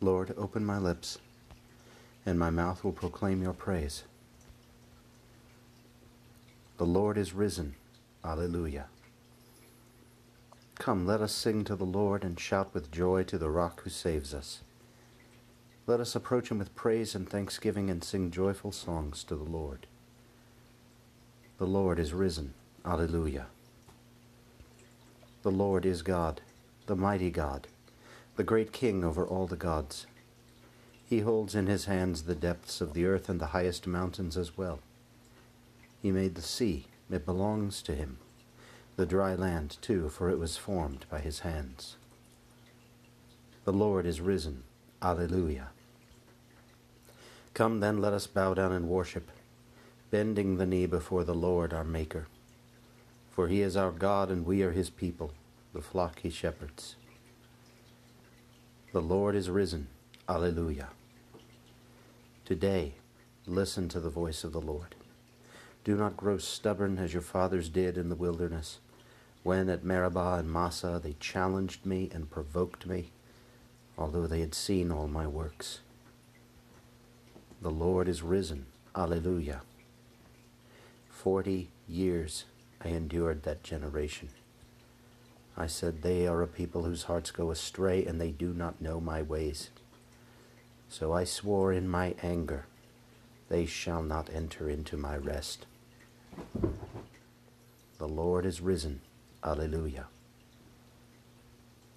Lord, open my lips, and my mouth will proclaim your praise. The Lord is risen. Alleluia. Come, let us sing to the Lord and shout with joy to the rock who saves us. Let us approach him with praise and thanksgiving and sing joyful songs to the Lord. The Lord is risen. Alleluia. The Lord is God, the mighty God, the great King over all the gods. He holds in his hands the depths of the earth and the highest mountains as well. He made the sea, it belongs to him the dry land too, for it was formed by his hands. The Lord is risen. Alleluia. Come then, let us bow down and worship, bending the knee before the Lord our Maker. For he is our God, and we are his people, the flock he shepherds. The Lord is risen. Alleluia. Today, listen to the voice of the Lord. Do not grow stubborn as your fathers did in the wilderness when at Meribah and Massa they challenged me and provoked me, although they had seen all my works. The Lord is risen. Alleluia. Forty years I endured that generation. I said, They are a people whose hearts go astray, and they do not know my ways. So I swore in my anger, They shall not enter into my rest. The Lord is risen. Alleluia.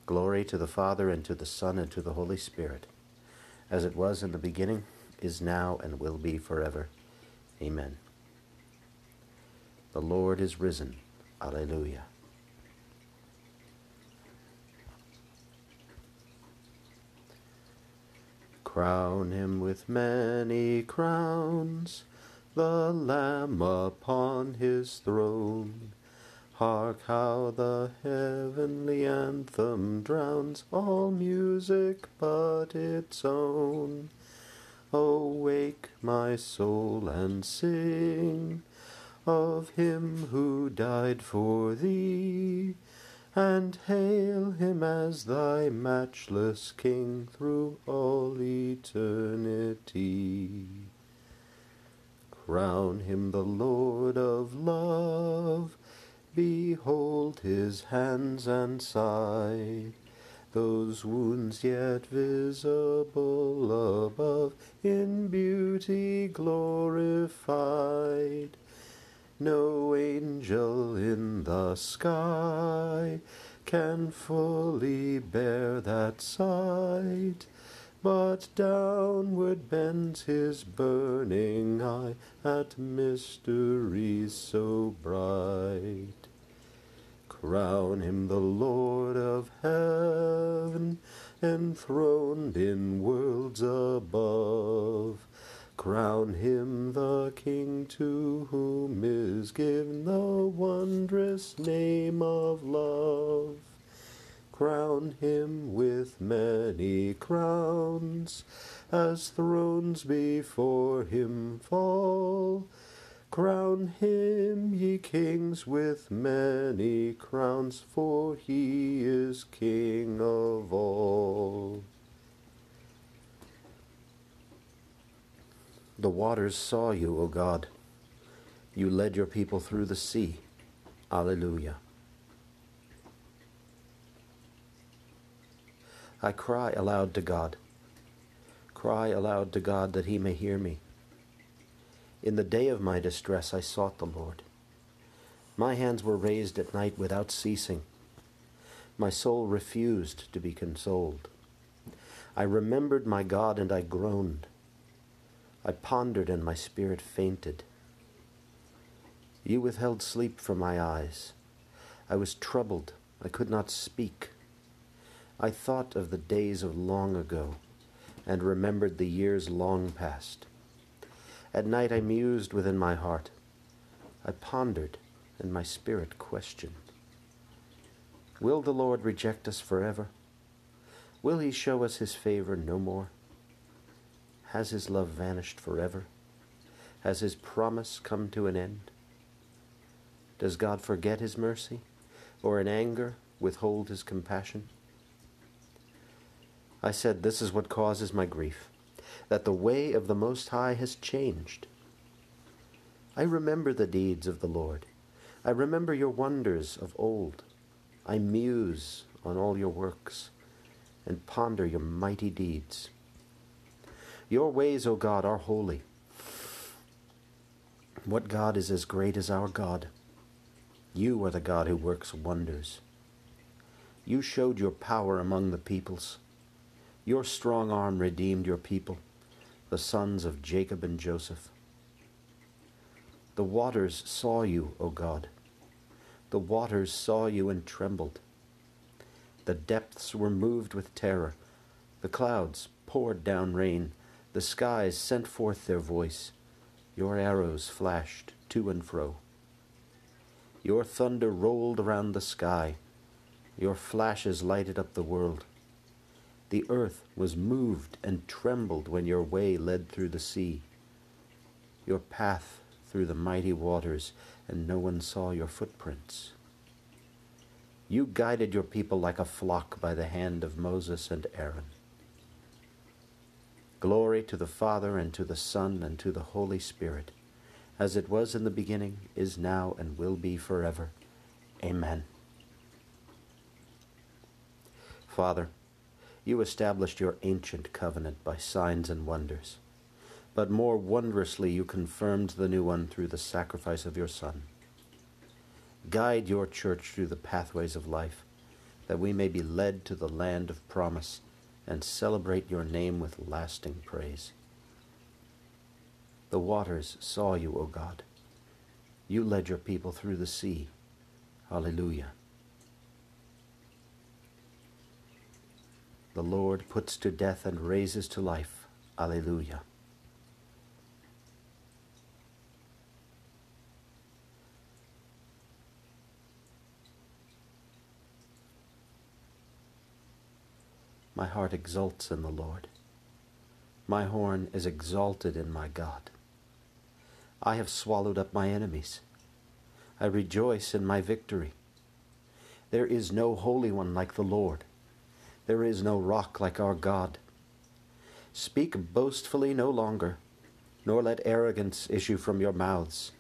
Glory to the Father, and to the Son, and to the Holy Spirit, as it was in the beginning, is now, and will be forever. Amen. The Lord is risen. Alleluia. Crown him with many crowns, the Lamb upon his throne. Hark how the heavenly anthem drowns all music but its own. Awake, my soul, and sing of him who died for thee, and hail him as thy matchless King through all eternity. Crown him the Lord of love Behold his hands and side, those wounds yet visible above, in beauty glorified. No angel in the sky can fully bear that sight but downward bends his burning eye at mysteries so bright. Crown him the Lord of heaven, enthroned in worlds above. Crown him the King to whom is given the wondrous name of love crown him with many crowns, as thrones before him fall. Crown him, ye kings, with many crowns, for he is King of all. The waters saw you, O God. You led your people through the sea. Alleluia. I cry aloud to God. Cry aloud to God that he may hear me. In the day of my distress I sought the Lord. My hands were raised at night without ceasing. My soul refused to be consoled. I remembered my God and I groaned. I pondered and my spirit fainted. You withheld sleep from my eyes. I was troubled. I could not speak. I thought of the days of long ago and remembered the years long past. At night I mused within my heart. I pondered, and my spirit questioned. Will the Lord reject us forever? Will he show us his favor no more? Has his love vanished forever? Has his promise come to an end? Does God forget his mercy, or in anger withhold his compassion? I said, This is what causes my grief, that the way of the Most High has changed. I remember the deeds of the Lord. I remember your wonders of old. I muse on all your works and ponder your mighty deeds. Your ways, O God, are holy. What God is as great as our God? You are the God who works wonders. You showed your power among the peoples. Your strong arm redeemed your people, the sons of Jacob and Joseph. The waters saw you, O God. The waters saw you and trembled. The depths were moved with terror. The clouds poured down rain. The skies sent forth their voice. Your arrows flashed to and fro. Your thunder rolled around the sky. Your flashes lighted up the world. The earth was moved and trembled when your way led through the sea. Your path through the mighty waters, and no one saw your footprints. You guided your people like a flock by the hand of Moses and Aaron. Glory to the Father, and to the Son, and to the Holy Spirit, as it was in the beginning, is now, and will be forever. Amen. Father, you established your ancient covenant by signs and wonders but more wondrously you confirmed the new one through the sacrifice of your Son. Guide your church through the pathways of life, that we may be led to the land of promise and celebrate your name with lasting praise. The waters saw you, O God. You led your people through the sea. Hallelujah. The Lord puts to death and raises to life. Alleluia. My heart exults in the Lord. My horn is exalted in my God. I have swallowed up my enemies. I rejoice in my victory. There is no holy one like the Lord. There is no rock like our God. Speak boastfully no longer, nor let arrogance issue from your mouths.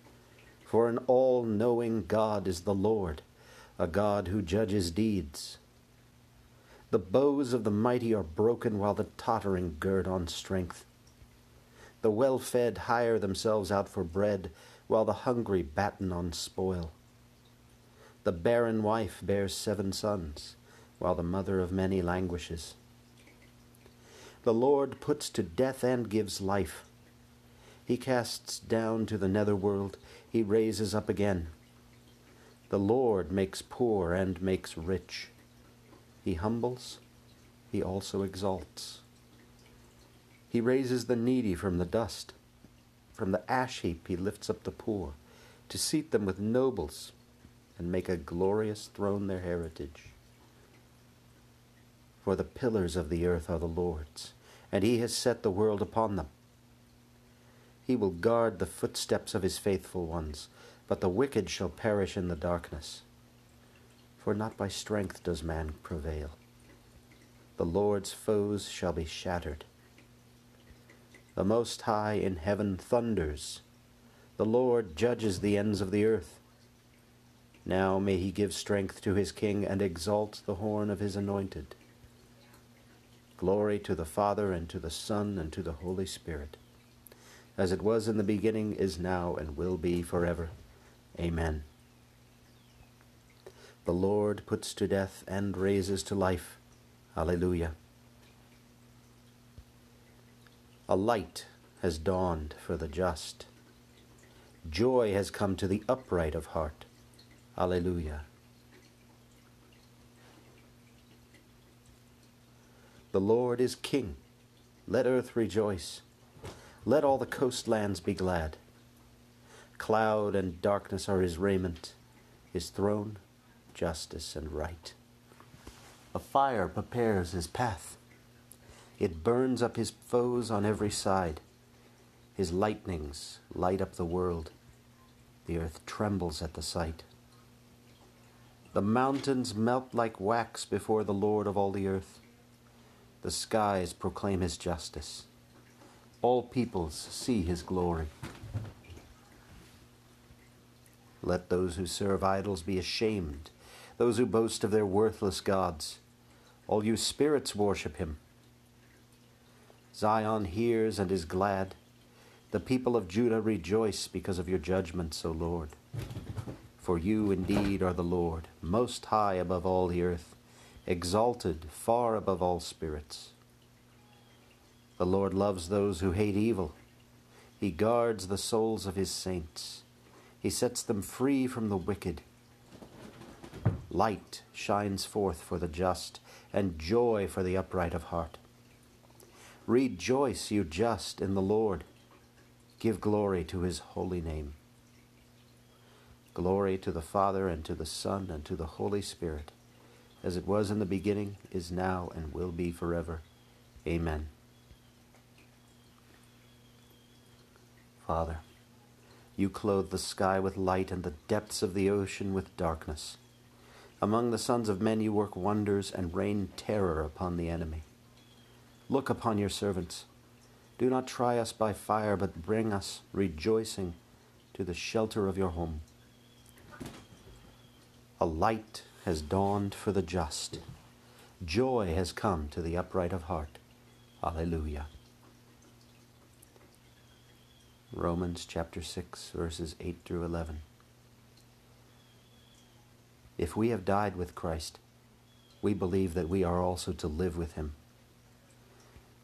For an all knowing God is the Lord, a God who judges deeds. The bows of the mighty are broken while the tottering gird on strength. The well fed hire themselves out for bread while the hungry batten on spoil. The barren wife bears seven sons while the mother of many languishes. The Lord puts to death and gives life. He casts down to the nether world, he raises up again. The Lord makes poor and makes rich. He humbles, he also exalts. He raises the needy from the dust. From the ash heap he lifts up the poor, to seat them with nobles and make a glorious throne their heritage. For the pillars of the earth are the Lord's, and he has set the world upon them. He will guard the footsteps of his faithful ones, but the wicked shall perish in the darkness for not by strength does man prevail. The Lord's foes shall be shattered. The Most High in heaven thunders. The Lord judges the ends of the earth. Now may he give strength to his king and exalt the horn of his anointed. Glory to the Father, and to the Son, and to the Holy Spirit, as it was in the beginning, is now, and will be forever. Amen. The Lord puts to death and raises to life. Alleluia. A light has dawned for the just. Joy has come to the upright of heart. Alleluia. The Lord is King. Let earth rejoice. Let all the coastlands be glad. Cloud and darkness are his raiment. His throne justice, and right. A fire prepares his path. It burns up his foes on every side. His lightnings light up the world. The earth trembles at the sight. The mountains melt like wax before the Lord of all the earth. The skies proclaim his justice. All peoples see his glory. Let those who serve idols be ashamed, those who boast of their worthless gods. All you spirits worship him. Zion hears and is glad. The people of Judah rejoice because of your judgments, O Lord. For you indeed are the Lord, most high above all the earth, exalted far above all spirits. The Lord loves those who hate evil. He guards the souls of his saints. He sets them free from the wicked. Light shines forth for the just, and joy for the upright of heart. Rejoice, you just, in the Lord. Give glory to his holy name. Glory to the Father, and to the Son, and to the Holy Spirit, as it was in the beginning, is now, and will be forever. Amen. Father, you clothe the sky with light and the depths of the ocean with darkness. Among the sons of men you work wonders and rain terror upon the enemy. Look upon your servants. Do not try us by fire, but bring us, rejoicing, to the shelter of your home. A light has dawned for the just. Joy has come to the upright of heart. Alleluia. Romans chapter 6, verses 8 through 11. If we have died with Christ, we believe that we are also to live with him.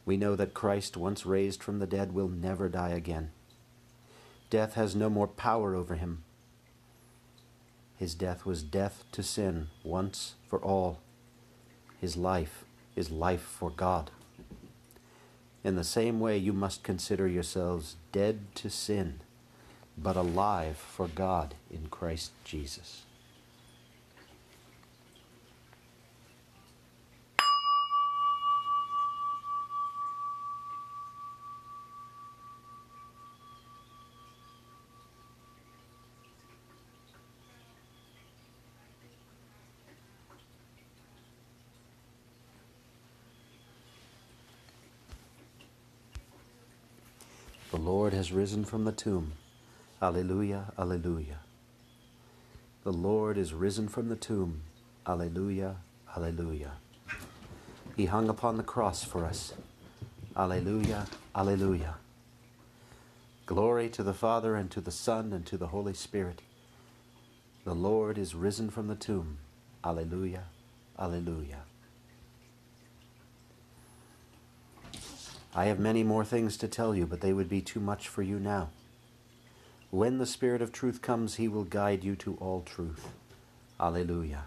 We know that Christ, once raised from the dead, will never die again. Death has no more power over him. His death was death to sin once for all. His life is life for God. In the same way, you must consider yourselves dead to sin, but alive for God in Christ Jesus. The Lord has risen from the tomb. Alleluia, Alleluia. The Lord is risen from the tomb. Alleluia, Alleluia. He hung upon the cross for us. Alleluia, Alleluia. Glory to the Father, and to the Son, and to the Holy Spirit. The Lord is risen from the tomb. Alleluia, Alleluia. I have many more things to tell you, but they would be too much for you now. When the Spirit of truth comes, he will guide you to all truth. Alleluia.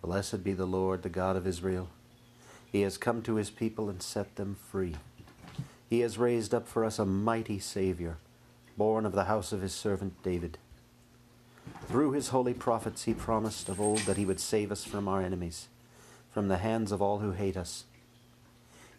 Blessed be the Lord, the God of Israel. He has come to his people and set them free. He has raised up for us a mighty Savior, born of the house of his servant David. Through his holy prophets, he promised of old that he would save us from our enemies, from the hands of all who hate us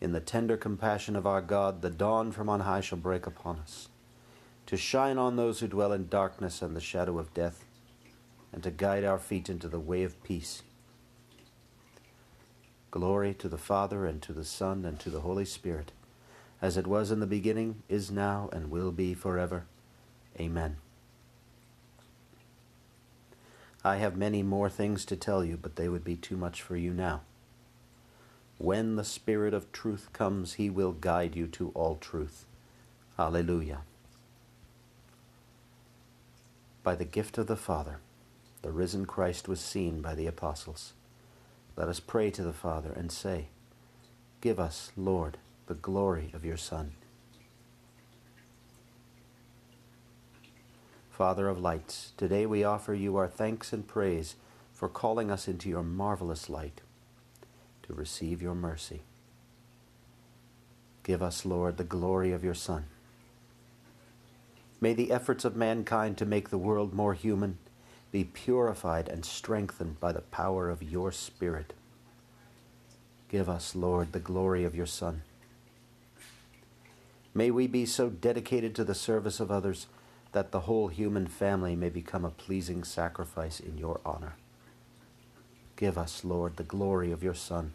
In the tender compassion of our God, the dawn from on high shall break upon us, to shine on those who dwell in darkness and the shadow of death, and to guide our feet into the way of peace. Glory to the Father, and to the Son, and to the Holy Spirit, as it was in the beginning, is now, and will be forever. Amen. I have many more things to tell you, but they would be too much for you now. When the Spirit of truth comes, he will guide you to all truth. Alleluia. By the gift of the Father, the risen Christ was seen by the apostles. Let us pray to the Father and say, Give us, Lord, the glory of your Son. Father of lights, today we offer you our thanks and praise for calling us into your marvelous light. To receive your mercy. Give us, Lord, the glory of your Son. May the efforts of mankind to make the world more human be purified and strengthened by the power of your Spirit. Give us, Lord, the glory of your Son. May we be so dedicated to the service of others that the whole human family may become a pleasing sacrifice in your honor. Give us, Lord, the glory of your Son.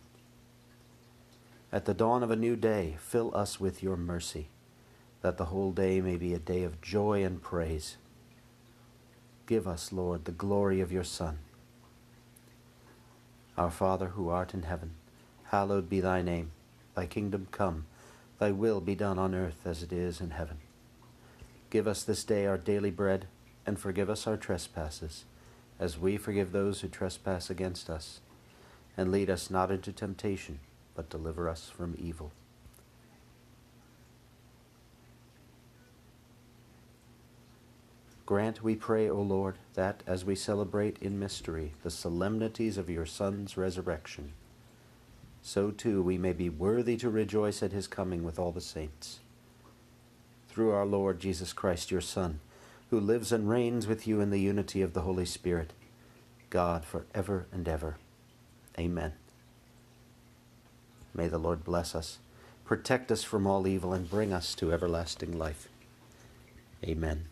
At the dawn of a new day, fill us with your mercy, that the whole day may be a day of joy and praise. Give us, Lord, the glory of your Son. Our Father, who art in heaven, hallowed be thy name. Thy kingdom come, thy will be done on earth as it is in heaven. Give us this day our daily bread, and forgive us our trespasses as we forgive those who trespass against us. And lead us not into temptation, but deliver us from evil. Grant, we pray, O Lord, that as we celebrate in mystery the solemnities of your Son's resurrection, so too we may be worthy to rejoice at his coming with all the saints. Through our Lord Jesus Christ, your Son, who lives and reigns with you in the unity of the Holy Spirit, God for ever and ever. Amen. May the Lord bless us, protect us from all evil, and bring us to everlasting life. Amen.